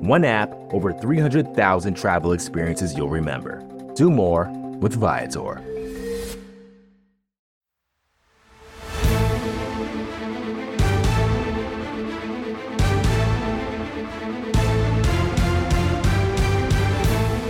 One app, over 300,000 travel experiences you'll remember. Do more with Viator.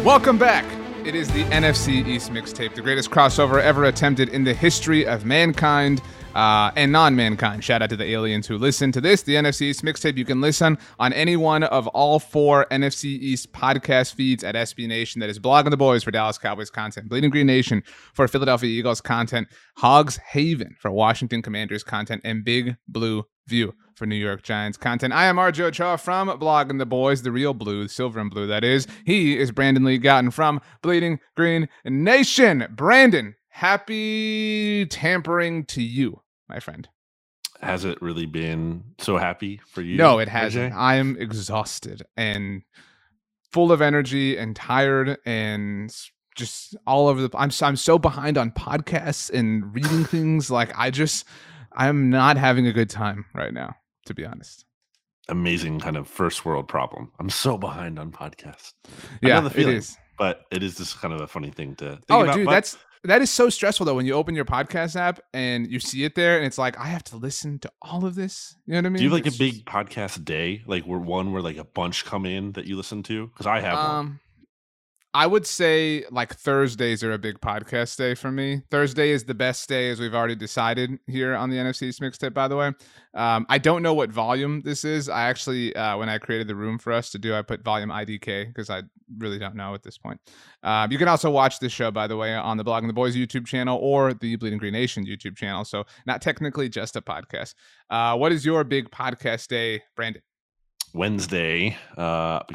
Welcome back. It is the NFC East mixtape, the greatest crossover ever attempted in the history of mankind uh, and non mankind. Shout out to the aliens who listen to this, the NFC East mixtape. You can listen on any one of all four NFC East podcast feeds at SB Nation. That is Blogging the Boys for Dallas Cowboys content, Bleeding Green Nation for Philadelphia Eagles content, Hogs Haven for Washington Commanders content, and Big Blue View for New York Giants content. I am RJ Ochoa from Blogging the Boys, the real blue, silver and blue, that is. He is Brandon Lee Gowton from Bleeding Green Nation. Brandon, happy tampering to you, my friend. Has it really been so happy for you? No, it hasn't. I am exhausted and full of energy and tired and just all over the I'm I'm so behind on podcasts and reading things like I just I'm not having a good time right now, to be honest. Amazing kind of first world problem. I'm so behind on podcasts. Yeah, the it is. But it is just kind of a funny thing to think oh, about. dude, but that's that is so stressful though when you open your podcast app and you see it there and it's like I have to listen to all of this. You know what I mean? do you have like It's a big just- podcast day? Like where one where like a bunch come in that you listen to? Because I have one. Um, I would say like Thursdays are a big podcast day for me. Thursday is the best day, as we've already decided here on the NFC's mixtape. By the way, um, I don't know what volume this is. I actually, uh, when I created the room for us to do, I put volume IDK because I really don't know at this point. Um, you can also watch this show, by the way, on the Blogging the Boys YouTube channel or the Bleeding Green Nation YouTube channel. So not technically just a podcast. Uh, what is your big podcast day, Brandon? Wednesday. Uh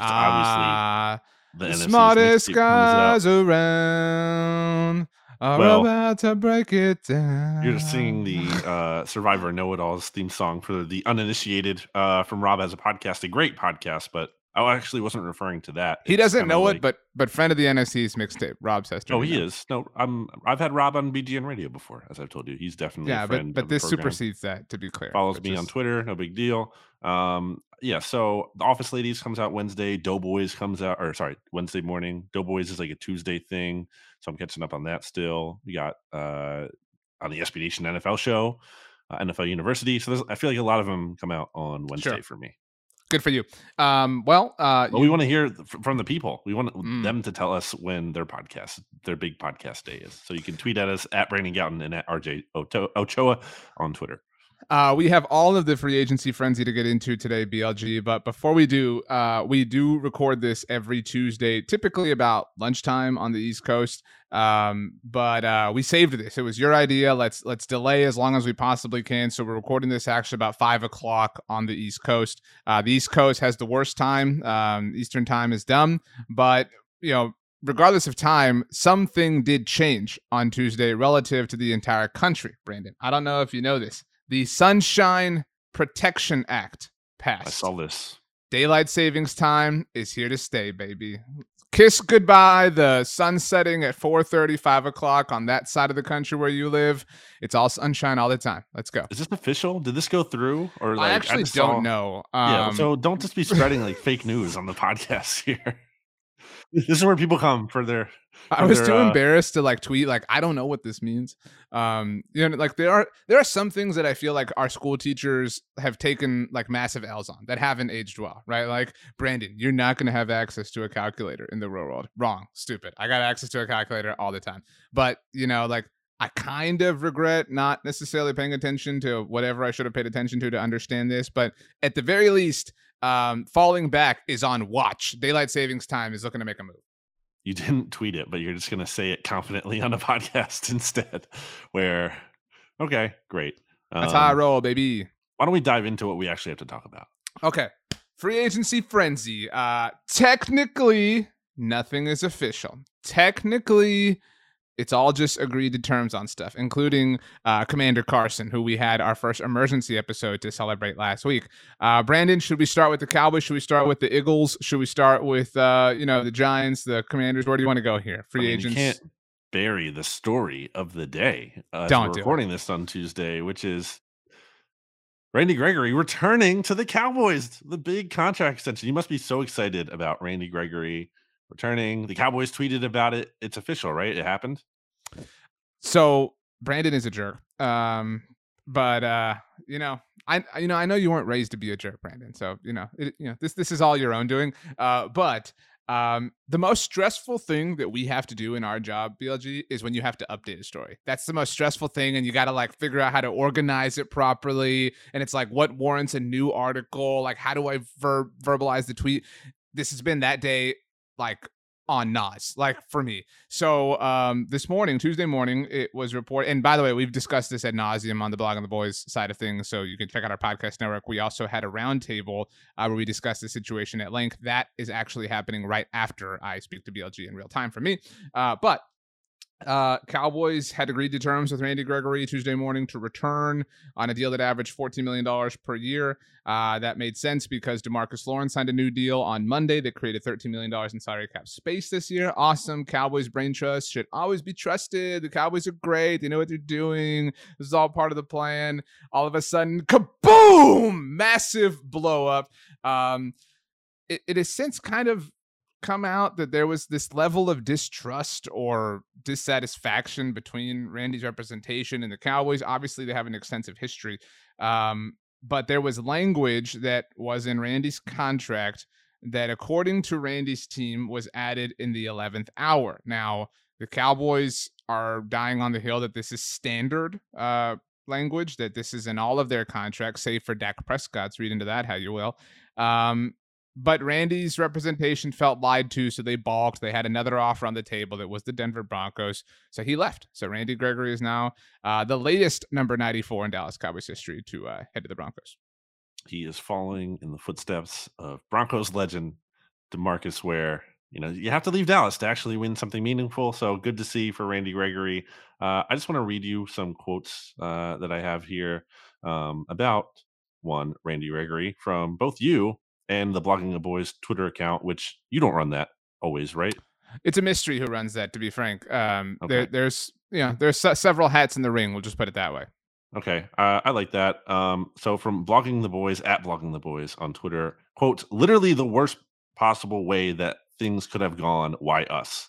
obviously Ah, the, the smartest mixtape comes out. guys around are Well, about to break it down. You're singing the uh, Survivor Know It Alls theme song for the uninitiated uh, from Rob Has a Podcast, a great podcast, but I actually wasn't referring to that. He It's doesn't know like- it, but but friend of the NFC's mixtape, Rob Sester. oh, he is. No, I'm. I've had Rob on BGN Radio before, as I've told you. He's definitely Yeah, but friend but this program. supersedes that. To be clear, Follows me on Twitter. No big deal. Um, yeah. So the Office Ladies comes out Wednesday. Doughboys comes out, or sorry, Wednesday morning. Doughboys is like a Tuesday thing, so I'm catching up on that still. We got uh on the SB Nation NFL show, uh, NFL University. So there's, I feel like a lot of them come out on Wednesday Sure. for me. Good for you. Um, well, uh, you- we want to hear from the people. We want Mm. them to tell us when their podcast, their big podcast day is. So you can tweet at us at Brandon Gowton and at RJ Ochoa on Twitter. Uh, we have all of the free agency frenzy to get into today, BLG. But before we do, uh, we do record this every Tuesday, typically about lunchtime on the East Coast. Um, but uh, we saved this. It was your idea. Let's let's delay as long as we possibly can. So we're recording this actually about five o'clock on the East Coast. Uh, the East Coast has the worst time. Um, Eastern time is dumb, but you know. Regardless of time, something did change on Tuesday relative to the entire country, Brandon. I don't know if you know this the Sunshine Protection Act passed. I saw this. Daylight savings time is here to stay, baby. Kiss goodbye the sun setting at 4.30, 5 o'clock on that side of the country where you live. It's all sunshine all the time. Let's go. Is this official? Did this go through? Or like I actually just don't saw- know. Yeah. Um, So don't just be spreading like fake news on the podcast here. This is where people come for their. I was their, too uh, embarrassed to like tweet like I don't know what this means. Um, you know, like there are there are some things that I feel like our school teachers have taken like massive L's on that haven't aged well, right? Like Brandon, you're not going to have access to a calculator in the real world. Wrong, stupid. I got access to a calculator all the time, but you know, like I kind of regret not necessarily paying attention to whatever I should have paid attention to to understand this, but at the very least, um, falling back is on watch. Daylight savings time is looking to make a move. You didn't tweet it, but you're just going to say it confidently on a podcast instead. Where, okay, great. That's how I Um, roll, baby. Why don't we dive into what we actually have to talk about? Okay. free agency frenzy. Uh, technically, nothing is official. Technically, it's all just agreed to terms on stuff, including uh, Commander Carson, who we had our first emergency episode to celebrate last week. Uh, Brandon, should we start with the Cowboys? Should we start with the Eagles? Should we start with uh, you know the Giants, the Commanders? Where do you want to go here? Free I mean, agents. You can't bury the story of the day. Uh, Don't do recording this on Tuesday, which is Randy Gregory returning to the Cowboys. The big contract extension. You must be so excited about Randy Gregory returning. The Cowboys tweeted about it. It's official, right? It happened. So Brandon is a jerk. Um, but uh, you know, I you know I know you weren't raised to be a jerk, Brandon. So you know, it, you know this this is all your own doing. Uh, but um, the most stressful thing that we have to do in our job, BLG, is when you have to update a story. That's the most stressful thing, and you got to like figure out how to organize it properly. And it's like, what warrants a new article? Like, how do I ver- verbalize the tweet? This has been that day, like on Nas, like for me. So um, this morning, Tuesday morning, it was reported. And by the way, we've discussed this at nauseum on the blog on the boys side of things. So you can check out our podcast network. We also had a roundtable uh, where we discussed the situation at length. That is actually happening right after I speak to BLG in real time for me. Uh, but uh, Cowboys had agreed to terms with Randy Gregory Tuesday morning to return on a deal that averaged $14 million per year. Uh, that made sense because Demarcus Lawrence signed a new deal on Monday that created $13 million in salary cap space this year. Awesome. Cowboys brain trust should always be trusted. The Cowboys are great. They know what they're doing. This is all part of the plan. All of a sudden, kaboom! Massive blow up. Um, it, it has since kind of come out that there was this level of distrust or dissatisfaction between Randy's representation and the Cowboys. Obviously, they have an extensive history, um, but there was language that was in Randy's contract that, according to Randy's team, was added in the 11th hour. Now, the Cowboys are dying on the hill that this is standard uh, language, that this is in all of their contracts, save for Dak Prescott's. Read into that how you will. Um, but Randy's representation felt lied to, so they balked. They had another offer on the table that was the Denver Broncos, so he left. So Randy Gregory is now uh, the latest number 94 in Dallas Cowboys history to uh, head to the Broncos. He is following in the footsteps of Broncos legend Demarcus Ware. You know, you have to leave Dallas to actually win something meaningful. So good to see for Randy Gregory. Uh, I just want to read you some quotes uh, that I have here um, about one Randy Gregory from both you and the Blogging the Boys Twitter account, which you don't run that always, right? It's a mystery who runs that, to be frank. Um, okay. there, there's you know there's several hats in the ring. We'll just put it that way. Okay, uh, I like that. Um, so from blogging the boys at blogging the boys on Twitter, quote, literally the worst possible way that things could have gone. Why us?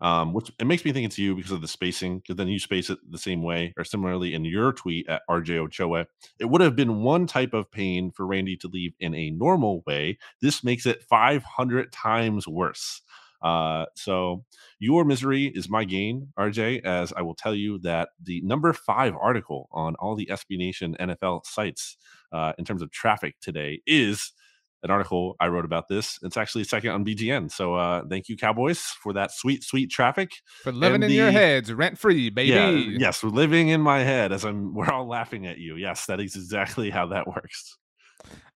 Um, which it makes me think it's you because of the spacing. Because then you space it the same way, or similarly in your tweet at RJ Ochoa. It would have been one type of pain for Randy to leave in a normal way. This makes it 500 times worse. Uh, so your misery is my gain, RJ, as I will tell you that the number five article on all the SB Nation NFL sites uh, in terms of traffic today is an article I wrote about this. It's actually second on BGN. So uh, thank you, Cowboys, for that sweet, sweet traffic. For living in your heads, rent free, baby. Yeah, yes, living in my head as I'm. We're all laughing at you. Yes, that is exactly how that works.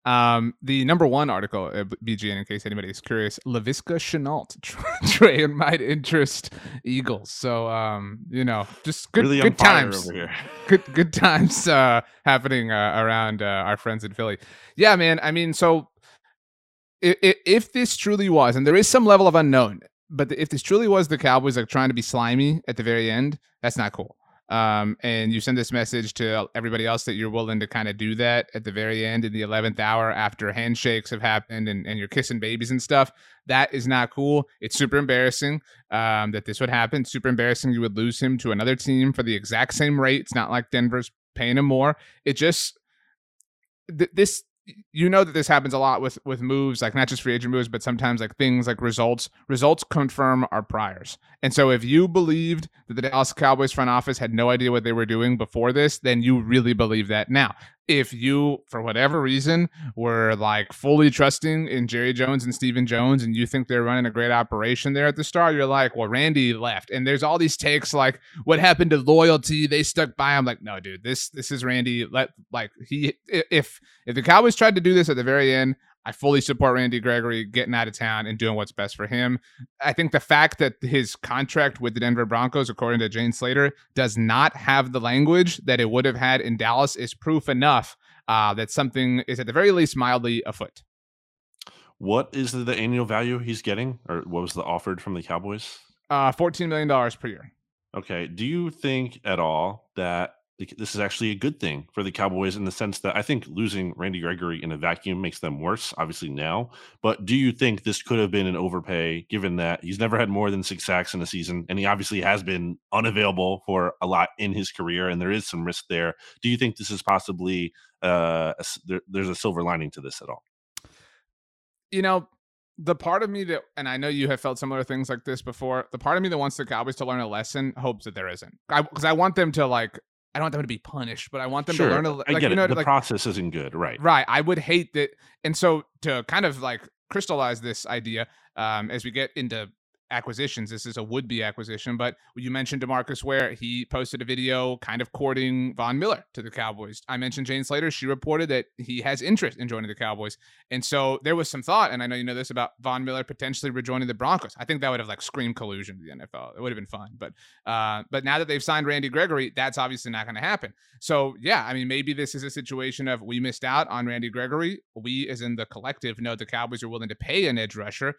Um, the number one article at BGN, in case anybody is curious, Laviska Shenault trade might interest Eagles. So, um, you know, just good, really good times Good, good times uh, happening uh, around uh, our friends in Philly. Yeah, man. I mean, so if, if this truly was, and there is some level of unknown, but if this truly was the Cowboys like trying to be slimy at the very end, that's not cool. Um, and you send this message to everybody else that you're willing to kind of do that at the very end in the 11th hour after handshakes have happened and, and you're kissing babies and stuff. That is not cool. It's super embarrassing um, that this would happen. Super embarrassing. You would lose him to another team for the exact same rate. It's not like Denver's paying him more. It just, th- this you know that this happens a lot with with moves like not just free agent moves but sometimes like things like results. Results confirm our priors. And so if you believed that the dallas cowboys front office had no idea what they were doing before this then you really believe that now if you, for whatever reason, were like fully trusting in Jerry Jones and Stephen Jones, and you think they're running a great operation there at the start, you're like, well, Randy left, and there's all these takes like, what happened to loyalty? They stuck by. I'm like, no, dude, this this is Randy. Let like he if if the Cowboys tried to do this at the very end, I fully support Randy Gregory getting out of town and doing what's best for him. I think the fact that his contract with the Denver Broncos, according to Jane Slater, does not have the language that it would have had in Dallas is proof enough uh, that something is at the very least mildly afoot. What is the annual value he's getting, or what was the offered from the Cowboys? Uh, $14 million per year. Okay. Do you think at all that this is actually a good thing for the Cowboys in the sense that I think losing Randy Gregory in a vacuum makes them worse, obviously now. But do you think this could have been an overpay given that he's never had more than six sacks in a season and he obviously has been unavailable for a lot in his career and there is some risk there? Do you think this is possibly uh, a, there, there's a silver lining to this at all? You know, the part of me that, and I know you have felt similar things like this before, the part of me that wants the Cowboys to learn a lesson hopes that there isn't. Because I, I, want them to like I don't want them to be punished, but I want them sure, to learn. A, like, I get you know, it. The like, process isn't good, right? Right. I would hate that, and so to kind of like crystallize this idea um, as we get into acquisitions. This is a would be acquisition, but you mentioned Demarcus Ware. He posted a video kind of courting Von Miller to the Cowboys. I mentioned Jane Slater. She reported that he has interest in joining the Cowboys. And so there was some thought, and I know you know this about Von Miller potentially rejoining the Broncos. I think that would have like screamed collusion to the NFL. It would have been fun. But uh, but now that they've signed Randy Gregory, that's obviously not going to happen. So yeah, I mean, maybe this is a situation of we missed out on Randy Gregory. We, as in the collective, know the Cowboys are willing to pay an edge rusher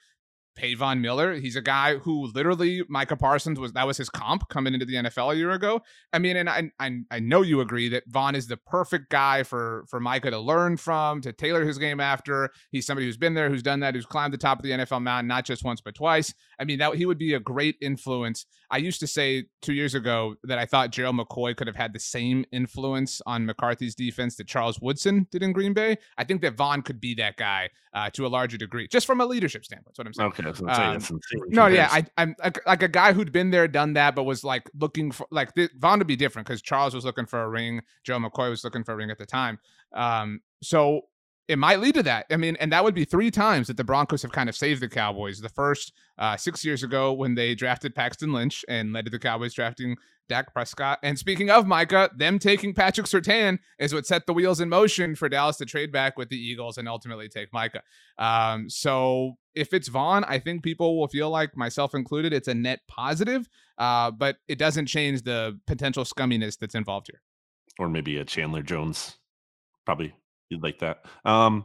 pay Von Miller. He's a guy who literally Micah Parsons was that was his comp coming into the NFL a year ago. I mean, and I I, I know you agree that Von is the perfect guy for for Micah to learn from, to tailor his game after. He's somebody who's been there, who's done that, who's climbed the top of the NFL mountain not just once but twice. I mean, that he would be a great influence. I used to say two years ago that I thought Gerald McCoy could have had the same influence on McCarthy's defense that Charles Woodson did in Green Bay. I think that Von could be that guy uh, to a larger degree, just from a leadership standpoint. That's what I'm saying. Okay, um, no, yeah, I, am like, a guy who'd been there, done that, but was like looking for like the, Von would be different because Charles was looking for a ring, Joe McCoy was looking for a ring at the time. Um, so it might lead to that. I mean, and that would be three times that the Broncos have kind of saved the Cowboys. The first uh, six years ago when they drafted Paxton Lynch and led to the Cowboys drafting Dak Prescott. And speaking of Micah, them taking Patrick Surtain is what set the wheels in motion for Dallas to trade back with the Eagles and ultimately take Micah. Um, so if it's Von, I think people will feel like, myself included, it's a net positive, uh, but it doesn't change the potential scumminess that's involved here. Or maybe a Chandler Jones, probably you'd like that. Um,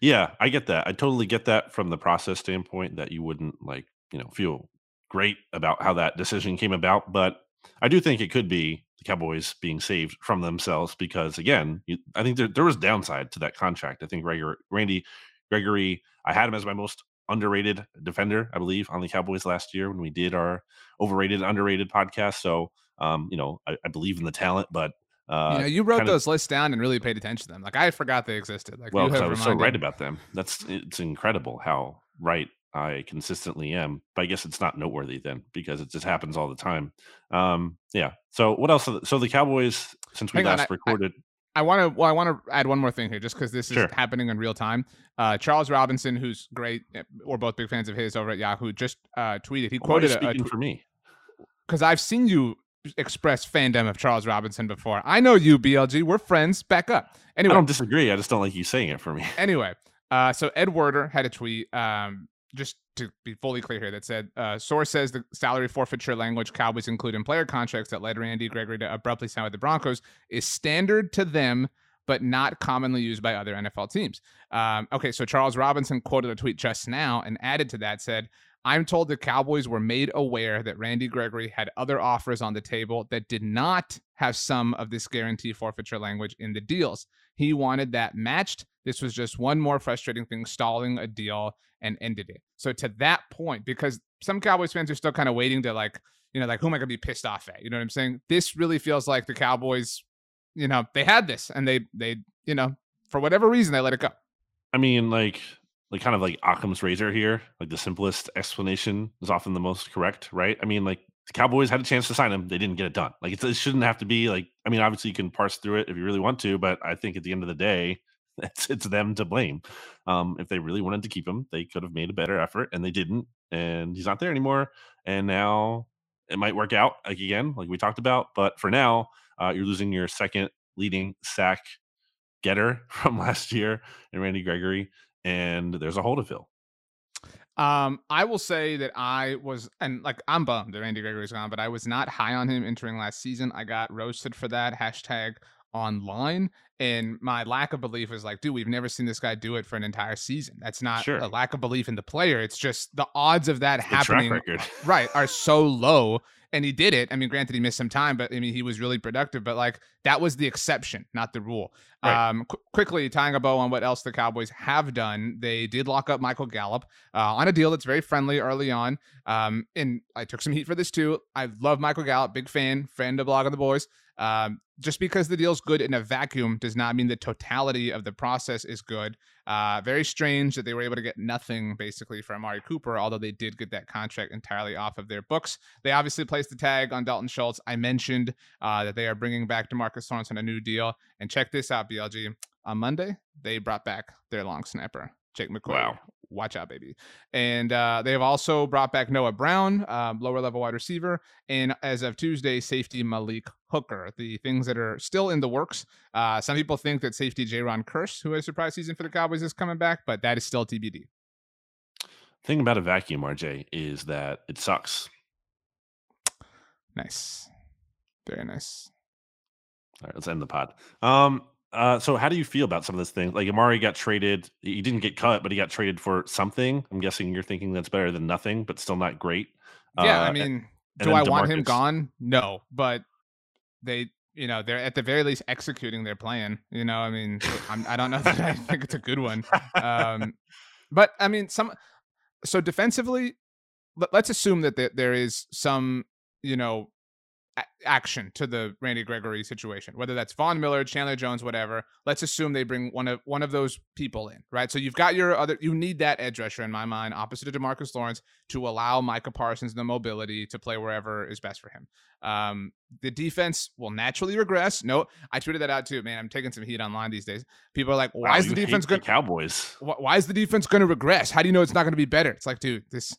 yeah, I get that. I totally get that from the process standpoint that you wouldn't like, you know, feel great about how that decision came about, but I do think it could be the Cowboys being saved from themselves because again, you, I think there, there was downside to that contract. I think Gregory, Randy Gregory, I had him as my most underrated defender, I believe, on the Cowboys last year when we did our overrated, underrated podcast. So, um, you know, I, I believe in the talent, but uh, you know, you wrote those lists down and really paid attention to them. Like I forgot they existed. Like well, I was so right about them. That's it's incredible how right I consistently am. But I guess it's not noteworthy then because it just happens all the time. Um, yeah. So what else? So the Cowboys, since we Hang last on, recorded. I, want to. Well, I want to add one more thing here, just because this is sure. happening in real time. Uh, Charles Robinson, who's great, eh, we're both big fans of his over at Yahoo, just uh, tweeted. He quoted Why speaking a, a, for me because I've seen you express fandom of Charles Robinson before. I know you, BLG. We're friends. Back up. Anyway, I don't disagree. I just don't like you saying it for me. Anyway, uh, so Ed Werder had a tweet. Um, just to be fully clear here, that said, uh, source says the salary forfeiture language Cowboys include in player contracts that led Randy Gregory to abruptly sign with the Broncos is standard to them, but not commonly used by other NFL teams. Um, okay, so Charles Robinson quoted a tweet just now and added to that said, I'm told the Cowboys were made aware that Randy Gregory had other offers on the table that did not have some of this guarantee forfeiture language in the deals. He wanted that matched. This was just one more frustrating thing, stalling a deal and ended it. So to that point, because some Cowboys fans are still kind of waiting to like, you know, like who am I gonna be pissed off at? You know what I'm saying? This really feels like the Cowboys, you know, they had this and they they, you know, for whatever reason they let it go. I mean, like like kind of like Occam's razor here. Like the simplest explanation is often the most correct, right? I mean, like the Cowboys had a chance to sign him, they didn't get it done. Like it shouldn't have to be like. I mean, obviously you can parse through it if you really want to, but I think at the end of the day, it's it's them to blame. Um, if they really wanted to keep him, they could have made a better effort, and they didn't. And he's not there anymore. And now it might work out like again, like we talked about. But for now, uh, you're losing your second leading sack getter from last year and Randy Gregory and there's a hole to fill. Um, I will say that I was, and like I'm bummed that Randy Gregory's gone, but I was not high on him entering last season. I got roasted for that hashtag online, and my lack of belief is like, dude, we've never seen this guy do it for an entire season. That's not Sure. a lack of belief in the player. It's just the odds of that The happening, right, are so low. And he did it. I mean, granted, he missed some time, but I mean, he was really productive. But like, that was the exception, not the rule. Right. Um, qu- quickly tying a bow on what else the Cowboys have done, they did lock up Michael Gallup uh, on a deal that's very friendly early on. Um, and I took some heat for this too. I love Michael Gallup, big fan, friend of Blog of the Boys. Um, just because the deal's good in a vacuum does not mean the totality of the process is good. Uh, very strange that they were able to get nothing basically for Amari Cooper, although they did get that contract entirely off of their books. They obviously placed the tag on Dalton Schultz. I mentioned uh, that they are bringing back Demarcus Lawrence on a new deal. And check this out, BLG. On Monday, they brought back their long snapper, Jake McQuaide. Wow. Watch out, baby. And uh, they have also brought back Noah Brown, um, lower level wide receiver. And as of Tuesday, safety Malik Hooker. The things that are still in the works. Uh, some people think that safety Jayron Kearse, who had a surprise season for the Cowboys, is coming back, but that is still TBD. Thing about a vacuum, RJ, is that it sucks. Nice. Very nice. All right, let's end the pod. Um, uh, so how do you feel about some of this thing? Like Amari got traded, he didn't get cut, but he got traded for something. I'm guessing you're thinking that's better than nothing, but still not great. Yeah, Uh, I mean, do I want him gone? No, but they, you know, they're at the very least executing their plan. You know, I mean, I'm, I don't know that I think it's a good one. Um, but I mean, some. So defensively, let, let's assume that there, there is some, you know, action to the Randy Gregory situation, whether that's Von Miller, Chandler Jones, whatever. Let's assume they bring one of one of those people in, right? So you've got your other, you need that edge rusher in my mind, opposite of Demarcus Lawrence, to allow Micah Parsons the mobility to play wherever is best for him. Um, the defense will naturally regress. No, I tweeted that out too, man. I'm taking some heat online these days. People are like, why Wow, is the defense going? Cowboys? wh- why is the defense going to regress? How do you know it's not going to be better? It's like, dude, this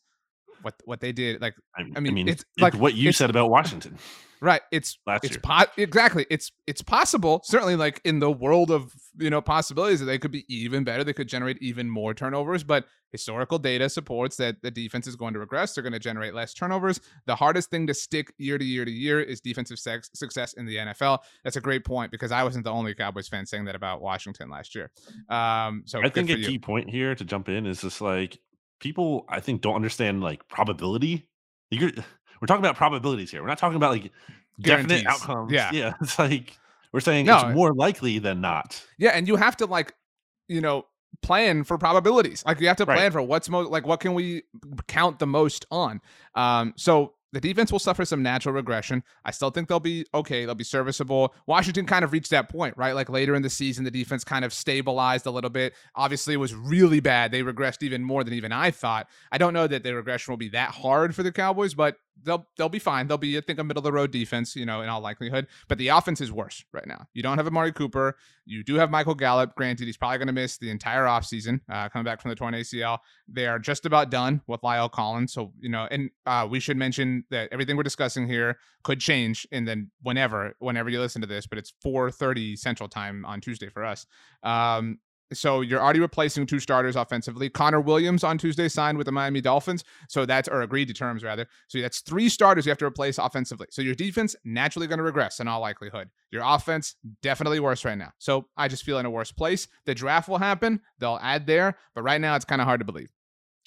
what what they did, like I, I mean, mean, it's it's like- what you said about Washington. Right, it's last it's po- exactly it's it's possible certainly like in the world of you know possibilities that they could be even better they could generate even more turnovers but historical data supports that the defense is going to regress they're going to generate less turnovers. The hardest thing to stick year to year to year is defensive sex- success in the nfl that's a great point because i wasn't the only cowboys fan saying that about washington last year. Um so I think a you. key point here to jump in is just like people I think don't understand like probability. You're, we're talking about probabilities here. We're not talking about like definite outcomes. Yeah. yeah. It's like we're saying No. it's more likely than not. Yeah, and you have to like, you know, plan for probabilities. Like you have to Right. plan for what's most like what can we count the most on. Um, so the defense will suffer some natural regression. I still think they'll be okay. They'll be serviceable. Washington kind of reached that point, right? Like later in the season, the defense kind of stabilized a little bit. Obviously, it was really bad. They regressed even more than even I thought. I don't know that the regression will be that hard for the Cowboys, but they'll they'll be fine. They'll be, I think, a middle of the road defense, you know, in all likelihood. But the offense is worse right now. You don't have Amari Cooper. You do have Michael Gallup. Granted, he's probably going to miss the entire offseason, uh, coming back from the torn ACL. They are just about done with La'el Collins. So, you know, and uh, we should mention that everything we're discussing here could change and then whenever, whenever you listen to this, but it's 4.30 Central Time on Tuesday for us. Um, so you're already replacing two starters offensively. Connor Williams on Tuesday signed with the Miami Dolphins. So that's or agreed to terms rather. So that's three starters you have to replace offensively. So your defense naturally going to regress in all likelihood. Your offense definitely worse right now. So I just feel in a worse place. The draft will happen. They'll add there, but right now it's kind of hard to believe.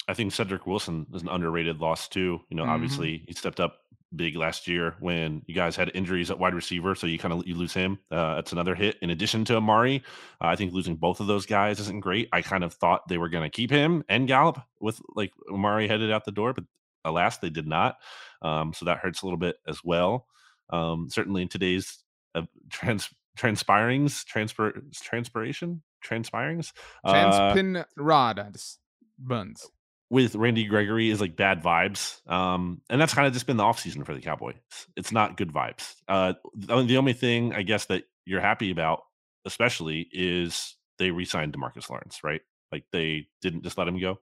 I think Cedric Wilson is an underrated loss too. You know, Mhm. obviously he stepped up big last year when you guys had injuries at wide receiver, so you kind of you lose him. Uh, that's another hit. In addition to Amari, uh, I think losing both of those guys isn't great. I kind of thought they were going to keep him and Gallup with like Amari headed out the door, but alas, they did not. Um, so that hurts a little bit as well. Um, certainly in today's uh, trans transpirings, transpir transpiration, transpirings. uh, Transpin rods buns. With Randy Gregory is like bad vibes. Um, and that's kind of just been the offseason for the Cowboys. It's not good vibes. Uh, the only- thing I guess that you're happy about, especially, is they re signed Demarcus Lawrence, right? Like they didn't just let him go.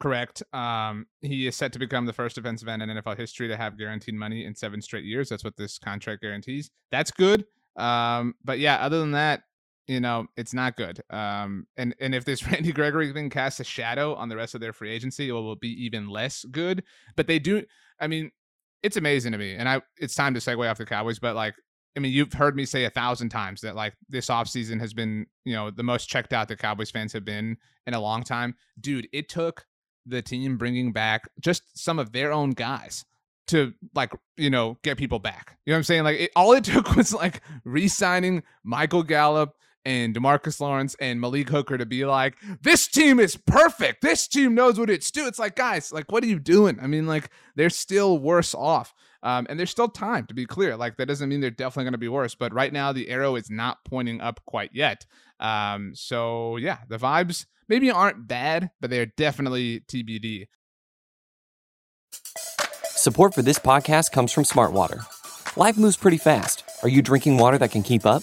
Correct. Um, he is set to become the first defensive end in NFL history to have guaranteed money in seven straight years. That's what this contract guarantees. That's good. Um, but yeah, other than that, you know, it's not good. Um, and and if this Randy Gregory thing casts a shadow on the rest of their free agency, it will be even less good. But they do. I mean, it's amazing to me, and I. It's time to segue off the Cowboys, but like, I mean, you've heard me say a thousand times that like this offseason has been, you know, the most checked out the Cowboys fans have been in a long time. Dude, it took the team bringing back just some of their own guys to like you know get people back. You know what I'm saying? Like it, all it took was like re-signing Michael Gallup and Demarcus Lawrence and Malik Hooker to be like, this team is perfect. This team knows what it's doing. It's like, guys, like, what are you doing? I mean, like, they're still worse off. Um, and there's still time to be clear. Like, that doesn't mean they're definitely going to be worse. But right now, the arrow is not pointing up quite yet. Um, so, yeah, the vibes maybe aren't bad, but they're definitely TBD. Support for this podcast comes from Smartwater. Life moves pretty fast. Are you drinking water that can keep up?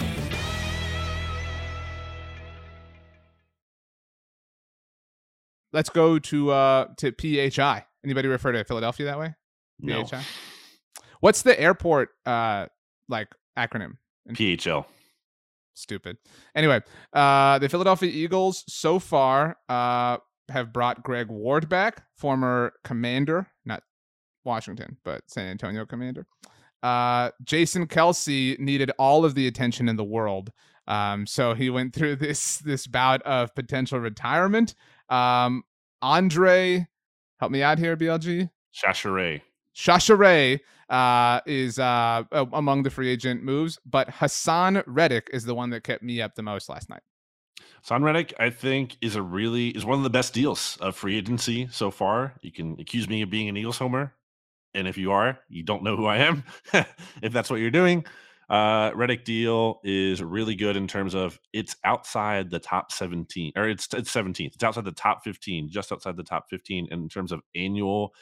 Let's go to uh to PHI. Anybody refer to Philadelphia that way? No. PHI. What's the airport uh like acronym? PHL. Stupid. Anyway, uh the Philadelphia Eagles so far uh have brought Greg Ward back, former commander, not Washington, but San Antonio commander. Uh Jason Kelce needed all of the attention in the world. Um, so he went through this this bout of potential retirement. Um, Andre, help me out here, BLG. Chachere. Chachere uh, is uh, among the free agent moves, but Haason Reddick is the one that kept me up the most last night. Haason Reddick, I think, is a really is one of the best deals of free agency so far. You can accuse me of being an Eagles homer, and if you are, you don't know who I am. if that's what you're doing, uh, Reddick deal is really good in terms of it's outside the top 17 or it's it's 17th. It's outside the top 15, just outside the top 15 in terms of annual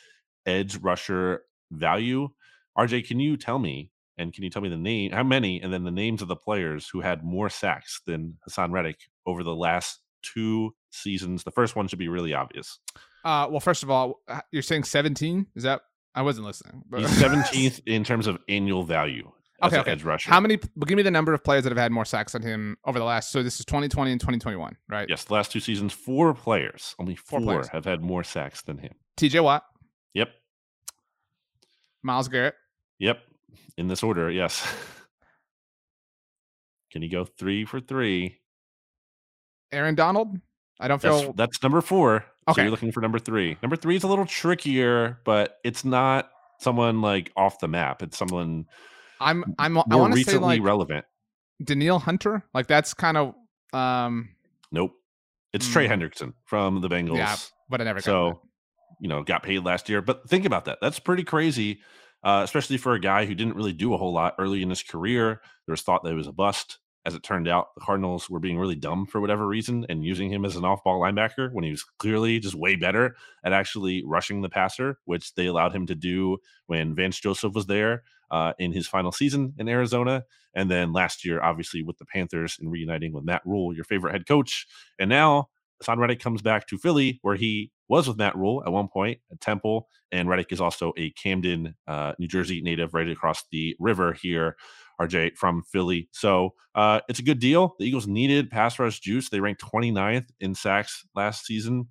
edge rusher value. RJ, can you tell me and can you tell me the name, how many, and then the names of the players who had more sacks than Haason Reddick over the last two seasons? The first one should be really obvious. Uh, well, first of all, you're saying 17? Is that I wasn't listening. But. He's 17th in terms of annual value okay, okay. edge rusher. How many? Give me the number of players that have had more sacks than him over the last. So this is 2020 and 2021, right? Yes, the last two seasons, four players, only four, four have had more sacks than him. T.J. Watt. Yep. Myles Garrett. Yep. In this order, yes. Can you go three for three? Aaron Donald. I don't feel that's, that's number four. Okay. So you're looking for number three. Number three is a little trickier, but it's not someone like off the map. It's someone I'm I'm I want to say like relevant. Danielle Hunter, like that's kind of um. Nope, it's mm, Trey Hendrickson from the Bengals. Yeah, but I never. So, you know, got paid last year. But think about that. That's pretty crazy, uh, especially for a guy who didn't really do a whole lot early in his career. There was thought that he was a bust. As it turned out, the Cardinals were being really dumb for whatever reason and using him as an off ball linebacker when he was clearly just way better at actually rushing the passer, which they allowed him to do when Vance Joseph was there uh, in his final season in Arizona. And then last year, obviously, with the Panthers and reuniting with Matt Rhule, your favorite head coach. And now Haason Reddick comes back to Philly, where he was with Matt Rhule at one point at Temple. And Reddick is also a Camden, uh, New Jersey native, right across the river here, RJ, from Philly. So uh, it's a good deal. The Eagles needed pass rush juice. They ranked 29th in sacks last season.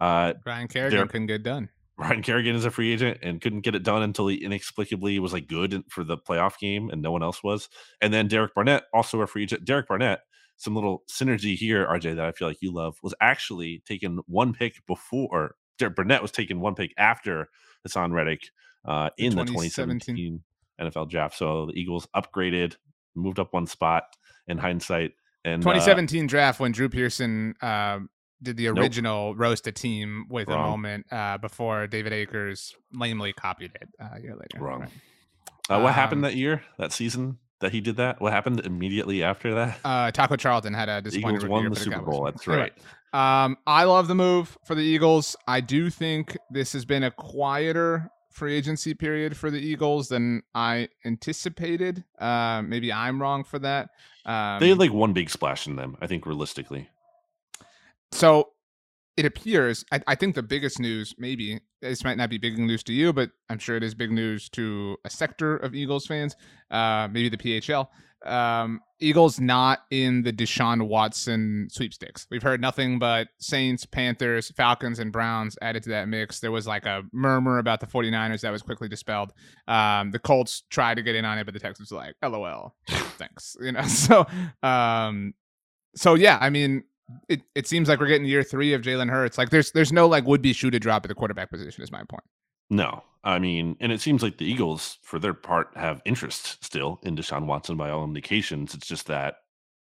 Uh, Ryan Kerrigan couldn't get done. Ryan Kerrigan is a free agent and couldn't get it done until he inexplicably was like good for the playoff game and no one else was. And then Derek Barnett, also a free agent. Derek Barnett, some little synergy here, RJ, that I feel like you love, was actually taken one pick before. Derek Barnett was taken one pick after Haason Reddick uh, in 2017. the 2017 NFL draft. So the Eagles upgraded, moved up one spot in hindsight. And uh, 2017 draft when Drew Pearson um, did the Nope. original roast a team with a moment uh, before David Akers lamely copied it uh, a year later. Wrong. Right. uh, what um, happened that year, that season that he did that? What happened immediately after that? Uh, Taco Charlton had a disappointing Eagles won the Super. Bowl. That's Anyway, right. Um, I love the move for the Eagles. I do think this has been a quieter free agency period for the Eagles than I anticipated. Uh, maybe I'm wrong for that. Um, they had like one big splash in them, I think, realistically. So it appears. I, I think the biggest news, maybe this might not be big news to you, but I'm sure it is big news to a sector of Eagles fans. Uh, maybe the PHL. Um, Eagles not in the Deshaun Watson sweepstakes. We've heard nothing but Saints, Panthers, Falcons, and Browns added to that mix. There was like a murmur about the 49ers that was quickly dispelled. Um, the Colts tried to get in on it, but the Texans were like, LOL, thanks. You know, so um, so yeah, I mean, it, it seems like we're getting year three of Jalen Hurts. Like there's there's no like would be shoe to drop at the quarterback position, is my point. No, I mean, and it seems like the Eagles, for their part, have interest still in Deshaun Watson by all indications. It's just that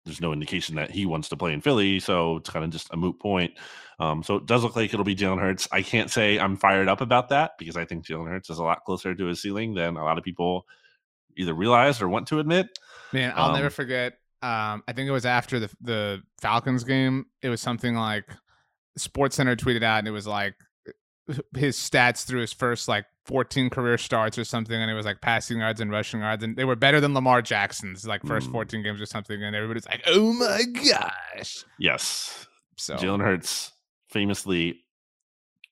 there's no indication that he wants to play in Philly, so it's kind of just a moot point. Um, so it does look like it'll be Jalen Hurts. I can't say I'm fired up about that because I think Jalen Hurts is a lot closer to his ceiling than a lot of people either realize or want to admit. Man, I'll never Um, forget. Um, I think it was after the the Falcons game. It was something like Sports Center tweeted out, and it was like his stats through his first like 14 career starts or something, and it was like passing yards and rushing yards, and they were better than Lamar Jackson's like first Mm. 14 games or something, and everybody's like, "Oh my gosh!" Yes, So Jalen Hurts famously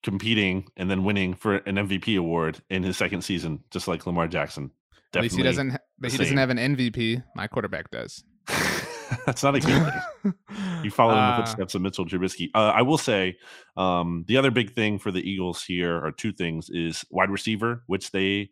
competing and then winning for an MVP award in his second season, just like Lamar Jackson. at least he Definitely doesn't. But he doesn't have an MVP. My quarterback does. That's not a good thing. You follow in the Uh, footsteps of Mitchell Trubisky. Uh, I will say um, the other big thing for the Eagles here are two things: is wide receiver, which they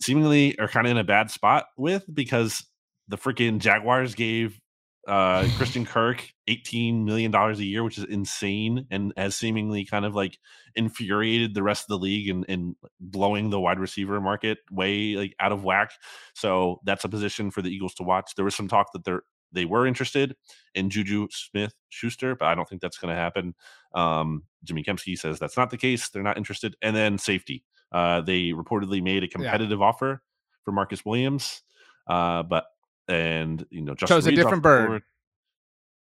seemingly are kind of in a bad spot with because the freaking Jaguars gave uh, Christian Kirk eighteen million dollars a year, which is insane, and has seemingly kind of like infuriated the rest of the league and, and blowing the wide receiver market way like out of whack. So that's a position for the Eagles to watch. There was some talk that they're they were interested in Juju Smith Schuster, but I don't think that's going to happen. Um, Jimmy Kempski says that's not the case. They're not interested. And then safety. Uh, they reportedly made a competitive offer for Marcus Williams, uh, but and you know Justin Chose a Reed's off different bird.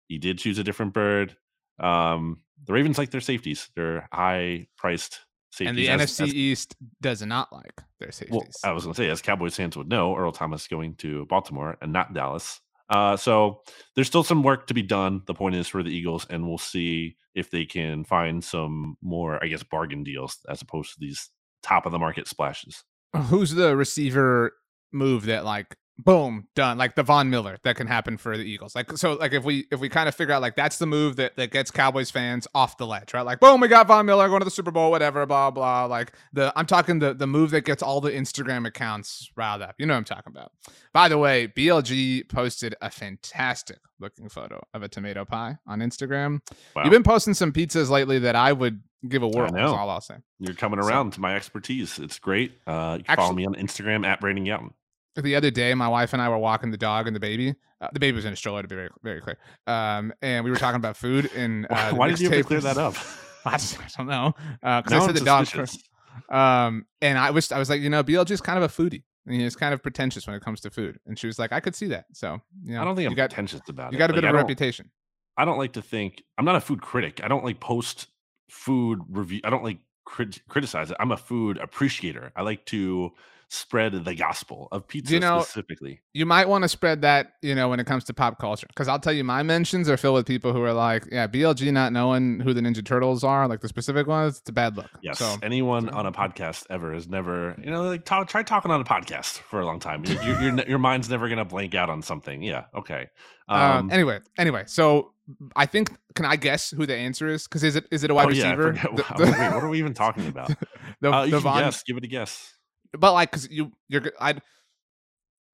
He did choose a different bird. Um, the Ravens like their safeties. They're high priced safeties. and the as- NFC as- East does not like their safeties. well, I was going to say, as Cowboys fans would know, Earl Thomas going to Baltimore and not Dallas. Uh, so there's still some work to be done. The point is for the Eagles, and we'll see if they can find some more, I guess, bargain deals as opposed to these top of the market splashes. who's the receiver move that like boom done like the Von Miller that can happen for the Eagles like so like if we if we kind of figure out like that's the move that that gets Cowboys fans off the ledge right like boom we got Von Miller going to the Super Bowl whatever blah blah like the I'm talking the the move that gets all the Instagram accounts riled up you know what I'm talking about by the way BLG posted a fantastic looking photo of a tomato pie on Instagram Wow. you've been posting some pizzas lately that I would give a whirl know. all I'll say You're coming So- around to my expertise. It's great. Uh, you can follow me on Instagram at Brandon Young. The other day, my wife and I were walking the dog and the baby. Uh, the baby was in a stroller, to be very, very clear. Um, and we were talking about food. And uh, Why did you have to clear was- that up? I, just, I don't know because Now I said the dog. first. Um, and I was, I was like, you know, BLG is kind of a foodie. And he's kind of pretentious when it comes to food. And she was like, I could see that. So, you know, I don't think you I'm got, pretentious about you it. You got a bit of a reputation. I don't like to think I'm not a food critic. I don't like post food review. I don't like crit- criticize it. I'm a food appreciator. I like to spread the gospel of pizza you know- specifically. You might want to spread that, you know, when it comes to pop culture. Because I'll tell you, my mentions are filled with people who are like, yeah, BLG not knowing who the Ninja Turtles are, like the specific ones, it's a bad look. Yes, So, anyone on a podcast ever has never, you know, like talk, try talking on a podcast for a long time. Your your, your, your mind's never gonna blank out on something. Yeah, okay. Um, Um, anyway, anyway, so I think can I guess who the answer is? Because is it is it a wide oh receiver? forget- The- the- wait, what are we even talking about? the, uh, you the Von- guess. Give it a guess. But like because you you're I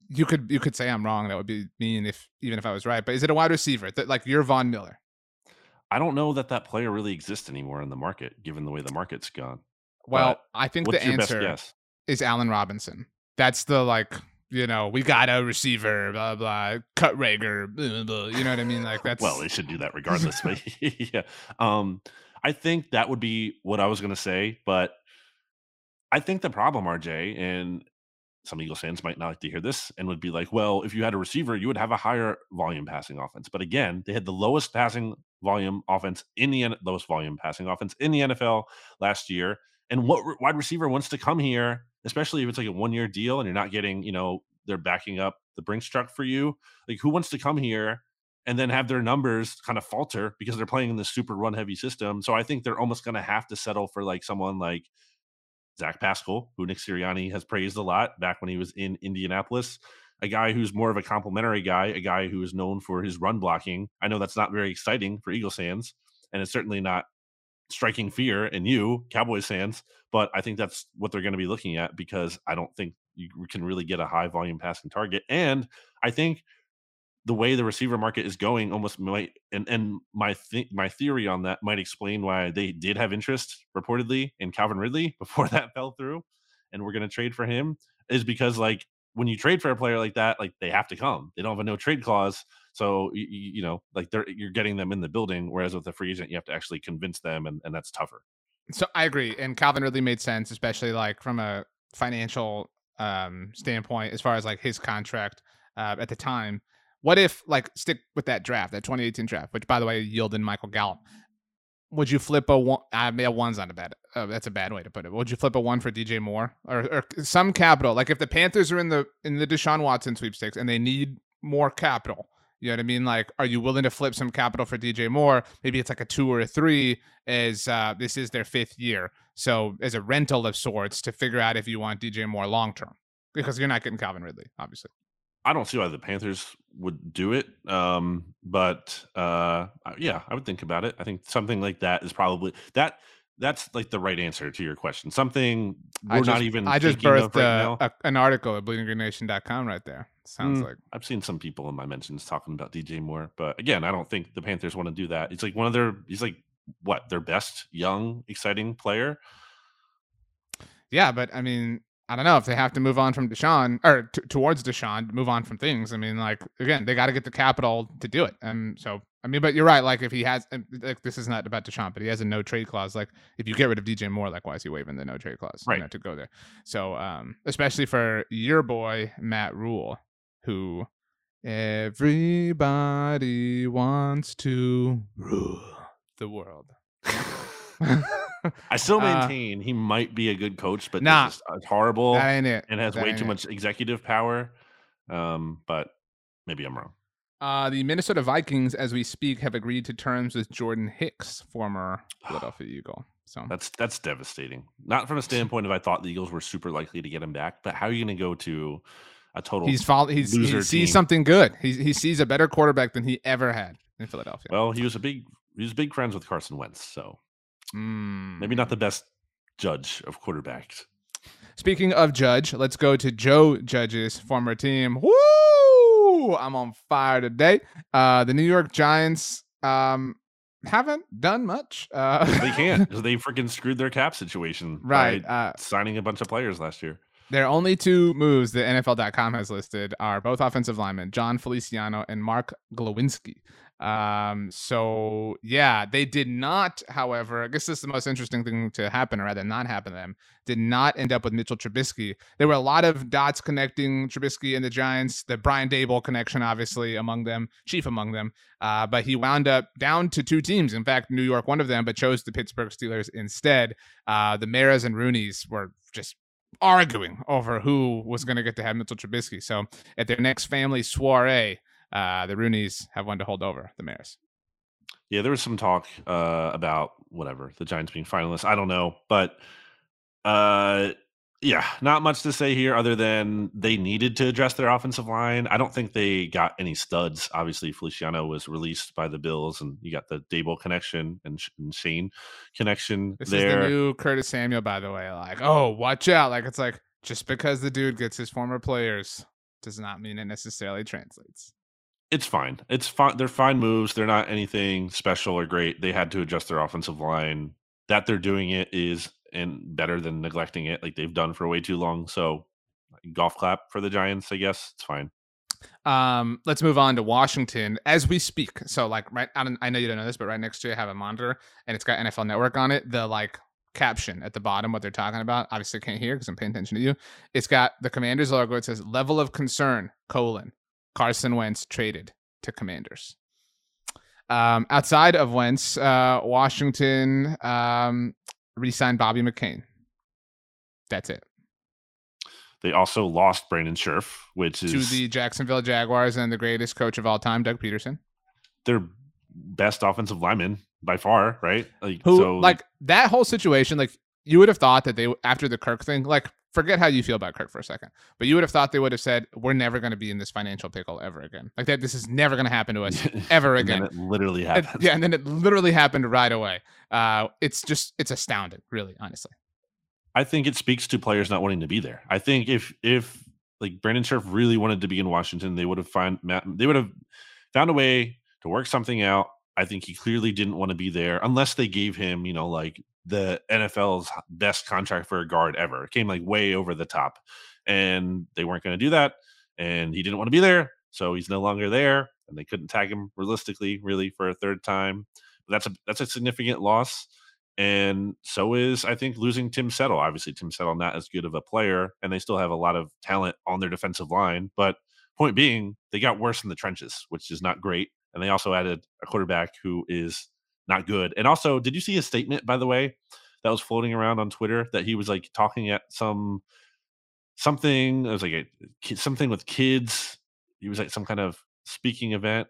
you could you could say I'm wrong. That would be mean if even if I was right. But is it a wide receiver? That like you're Von Miller? I don't know that that player really exists anymore in the market, given the way the market's gone. Well, But I think the answer is Allen Robinson that's the like you know, we got a receiver, blah blah, cut Reagor, blah, blah, you know what I mean? Like that's well, they should do that regardless. but yeah, um, I think that would be what I was going to say, but I think the problem, RJ, and some Eagles fans might not like to hear this and would be like, well, if you had a receiver, you would have a higher volume passing offense. But again, they had the lowest passing volume offense in the lowest volume passing offense in the NFL last year. And what wide receiver wants to come here, especially if it's like a one year deal and you're not getting, you know, they're backing up the Brinks truck for you? Like, who wants to come here and then have their numbers kind of falter because they're playing in this super run heavy system? So I think they're almost going to have to settle for like someone like Zach Pascal, who Nick Sirianni has praised a lot back when he was in Indianapolis. A guy who's more of a complimentary guy, a guy who is known for his run blocking. I know that's not very exciting for Eagles fans, and it's certainly not striking fear in you, Cowboys fans. But I think that's what they're going to be looking at because I don't think you can really get a high volume passing target. And I think the way the receiver market is going almost might and and my th- my theory on that might explain why they did have interest reportedly in Calvin Ridley before that fell through and we're going to trade for him is because like when you trade for a player like that like they have to come. They don't have a no trade clause so you, you know like they're you're getting them in the building whereas with a free agent you have to actually convince them and, and that's tougher. So i agree and calvin Ridley made sense especially like from a financial um standpoint as far as like his contract uh, at the time what if, like, stick with that draft, that 2018 draft, which by the way yielded Michael Gallup? Would you flip a one? I mean, a one's not a bad. Uh, that's a bad way to put it. Would you flip a one for DJ Moore or, or some capital? Like if the Panthers are in the in the Deshaun Watson sweepstakes and they need more capital, you know what I mean? Like, are you willing to flip some capital for DJ Moore? Maybe it's like a two or a three, as uh, this is their fifth year. So, as a rental of sorts to figure out if you want DJ Moore long term, because you're not getting Calvin Ridley, obviously. I don't see why the Panthers would do it. Um, but uh, yeah, I would think about it. I think something like that is probably that. That's like the right answer to your question. Something we're just, not even. I just birthed right a, a, an article at bleedinggreennation.com right there. Sounds mm, like I've seen some people in my mentions talking about DJ Moore, but again, I don't think the Panthers want to do that. It's like one of their. He's like what their best young, exciting player. Yeah, but I mean, I don't know if they have to move on from Deshaun or t- towards Deshaun, move on from things. I mean, like again, they got to get the capital to do it. And so, I mean, but you're right. Like if he has, like this is not about Deshaun, but he has a no trade clause. Like if you get rid of DJ Moore, like why is he waiving the no trade clause? Right. You know, to go there. So, um, especially for your boy Matt Rhule, who everybody wants to rule the world. I still uh, maintain uh, he might be a good coach, but nah, it's horrible that ain't it. and has that way too it. much executive power. Um, but maybe I'm wrong. Uh, the Minnesota Vikings, as we speak, have agreed to terms with Jordan Hicks, former Philadelphia Eagle. So that's that's devastating. Not from a standpoint of I thought the Eagles were super likely to get him back, but how are you going to go to a total? He's follow, he's he sees team? something good. He he sees a better quarterback than he ever had in Philadelphia. Well, he was a big he was big friends with Carson Wentz, so Mm. Maybe not the best judge of quarterbacks. Speaking of Judge, let's go to Joe Judge's former team. Woo! I'm on fire today. Uh, the New York Giants um, haven't done much. Uh, they can't because they freaking screwed their cap situation. Right. Uh, signing a bunch of players last year. Their only two moves that NFL.com has listed are both offensive linemen, Jon Feliciano and Mark Glowinski. Um, so yeah, they did not, however, I guess this is the most interesting thing to happen, or rather not happen to them, did not end up with Mitchell Trubisky. There were a lot of dots connecting Trubisky and the Giants, the Brian Daboll connection, obviously, among them, chief among them. Uh, but he wound up down to two teams. In fact, New York, one of them, but chose the Pittsburgh Steelers instead. Uh, the Maras and Rooneys were just arguing over who was going to get to have Mitchell Trubisky. So at their next family soiree, uh, the Rooneys have one to hold over the Maras. Yeah, there was some talk uh, about whatever the Giants being finalists. I don't know, but uh, yeah, not much to say here other than they needed to address their offensive line. I don't think they got any studs. Obviously, Feliciano was released by the Bills, and you got the Daboll connection and, and Schoen connection. This there. is the new Curtis Samuel, by the way. Like, oh, watch out! Like, it's like just because the dude gets his former players does not mean it necessarily translates it's fine. It's fine. They're fine moves. They're not anything special or great. They had to adjust their offensive line. That they're doing it is and better than neglecting it, like they've done for way too long. So golf clap for the Giants. I guess it's fine. Um, let's move on to Washington as we speak. So, like, right, I, I know you don't know this, but right next to you, I have a monitor and it's got NFL Network on it. The like caption at the bottom, what they're talking about, obviously can't hear because I'm paying attention to you. It's got the Commanders logo. It says "Level of concern: colon Carson Wentz traded to Commanders." Um, outside of Wentz, uh, Washington um, re-signed Bobby McCain. That's it. They also lost Brandon Scherff, which is to the Jacksonville Jaguars and the greatest coach of all time, Doug Pederson. Their best offensive lineman by far, right? Like who so, like that whole situation, like you would have thought that they after the Kirk thing, like forget how you feel about Kirk for a second, but you would have thought they would have said, "We're never going to be in this financial pickle ever again." Like that, this is never going to happen to us ever again. it literally happened. And, yeah, and then it literally happened right away. Uh, it's just it's astounding, really, honestly. I think it speaks to players not wanting to be there. I think if if like Brandon Scherff really wanted to be in Washington, they would have find they would have found a way to work something out. I think he clearly didn't want to be there unless they gave him, you know, like the NFL's best contract for a guard ever. It came like way over the top, and they weren't going to do that. And he didn't want to be there, so he's no longer there. And they couldn't tag him realistically, really, for a third time. But that's a that's a significant loss. And so is I think losing Tim Settle. Obviously, Tim Settle not as good of a player, and they still have a lot of talent on their defensive line. But point being, they got worse in the trenches, which is not great. And they also added a quarterback who is not good. And also, did you see his statement, by the way, that was floating around on Twitter that he was like talking at some something, it was like a something with kids. He was like some kind of speaking event.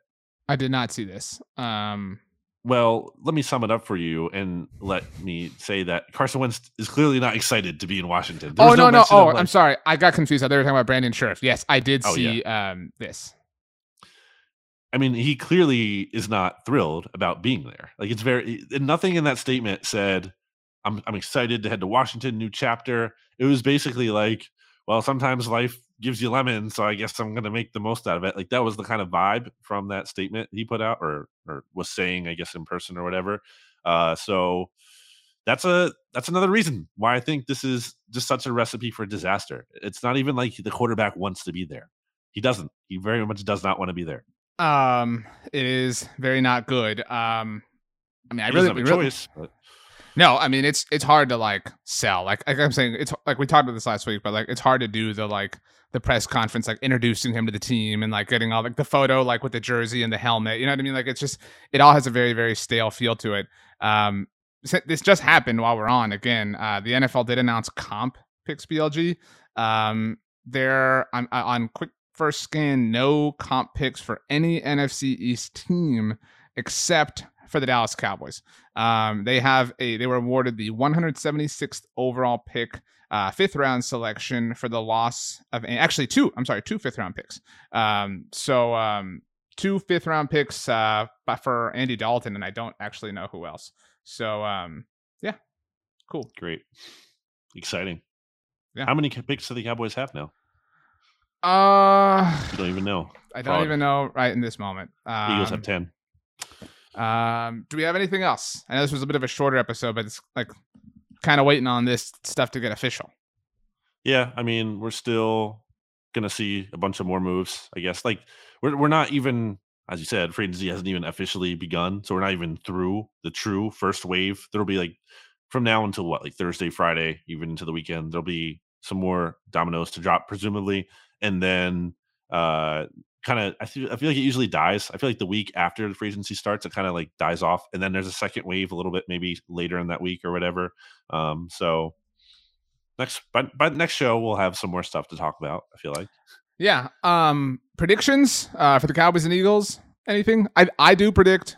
I did not see this. Um well, let me sum it up for you and let me say that Carson Wentz is clearly not excited to be in Washington. oh no, no, no. oh, like, I'm sorry, I got confused. I thought they were talking about Brandon Scherff. Yes, I did oh, see yeah. um, this. I mean, he clearly is not thrilled about being there. Like it's very nothing in that statement said, "I'm I'm excited to head to Washington, new chapter." It was basically like, "Well, sometimes life gives you lemons, so I guess I'm to make the most out of it." Like that was the kind of vibe from that statement he put out, or or was saying, I guess, in person or whatever. Uh, so that's a that's another reason why I think this is just such a recipe for disaster. It's not even like the quarterback wants to be there. He doesn't. He very much does not want to be there. Um, it is very not good. Um, I mean, I really, really choice, but... no. I mean, it's it's hard to like sell. Like, like I'm saying, it's like we talked about this last week, but like it's hard to do the like the press conference, like introducing him to the team and like getting all like the photo, like with the jersey and the helmet. You know what I mean? Like it's just it all has a very very stale feel to it. Um, this just happened while we're on again. Uh, the NFL did announce comp picks BLG. Um, there on on quick first scan, no comp picks for any NFC East team except for the Dallas Cowboys. Um, they have a they were awarded the 176th overall pick, uh, fifth round selection for the loss of actually two. I'm sorry, two fifth round picks. Um, so um, two fifth round picks uh, for Andy Dalton, and I don't actually know who else. So um, yeah, cool, great, exciting. Yeah. How many picks do the Cowboys have now? Uh, you don't even know. I don't Fraud. even know right in this moment. Um, Eagles have um, ten. Um, do we have anything else? I know this was a bit of a shorter episode, but it's like kind of waiting on this stuff to get official. Yeah, I mean, we're still gonna see a bunch of more moves. I guess like we're we're not even as you said, free agency hasn't even officially begun, so we're not even through the true first wave. There'll be like from now until what, like Thursday, Friday, even into the weekend. There'll be some more dominoes to drop, presumably and then uh kind of I feel like it usually dies. I feel like the week after the free agency starts, it kind of like dies off, and then there's a second wave a little bit maybe later in that week or whatever. Um, so next by, by next show we'll have some more stuff to talk about. I feel like. Yeah. Um, predictions uh, for the Cowboys and Eagles. Anything? I I do predict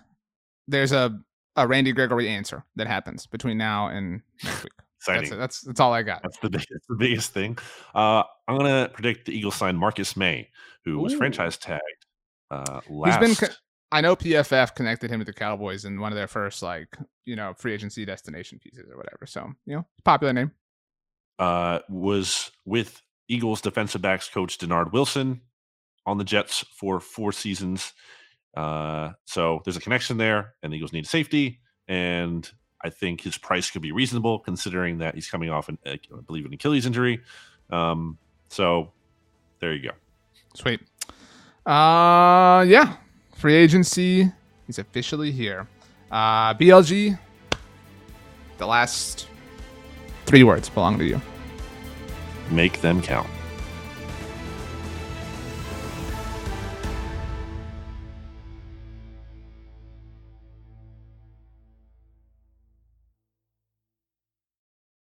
there's a a Randy Gregory answer that happens between now and next week. That's, that's, that's all I got. That's the biggest, the biggest thing. Uh, I'm gonna predict the Eagles sign Marcus Maye, who Ooh. was franchise tagged. Uh, last. He's been. I know PFF connected him to the Cowboys in one of their first like you know free agency destination pieces or whatever. So you know, popular name. Uh, was with Eagles defensive backs coach Dennard Wilson on the Jets for four seasons. Uh, so there's a connection there, and the Eagles need safety. And I think his price could be reasonable considering that he's coming off, an, I believe, an Achilles injury. Um, So there you go. Sweet. Uh, yeah. Free agency is officially here. Uh, BLG. The last three words belong to you. Make them count.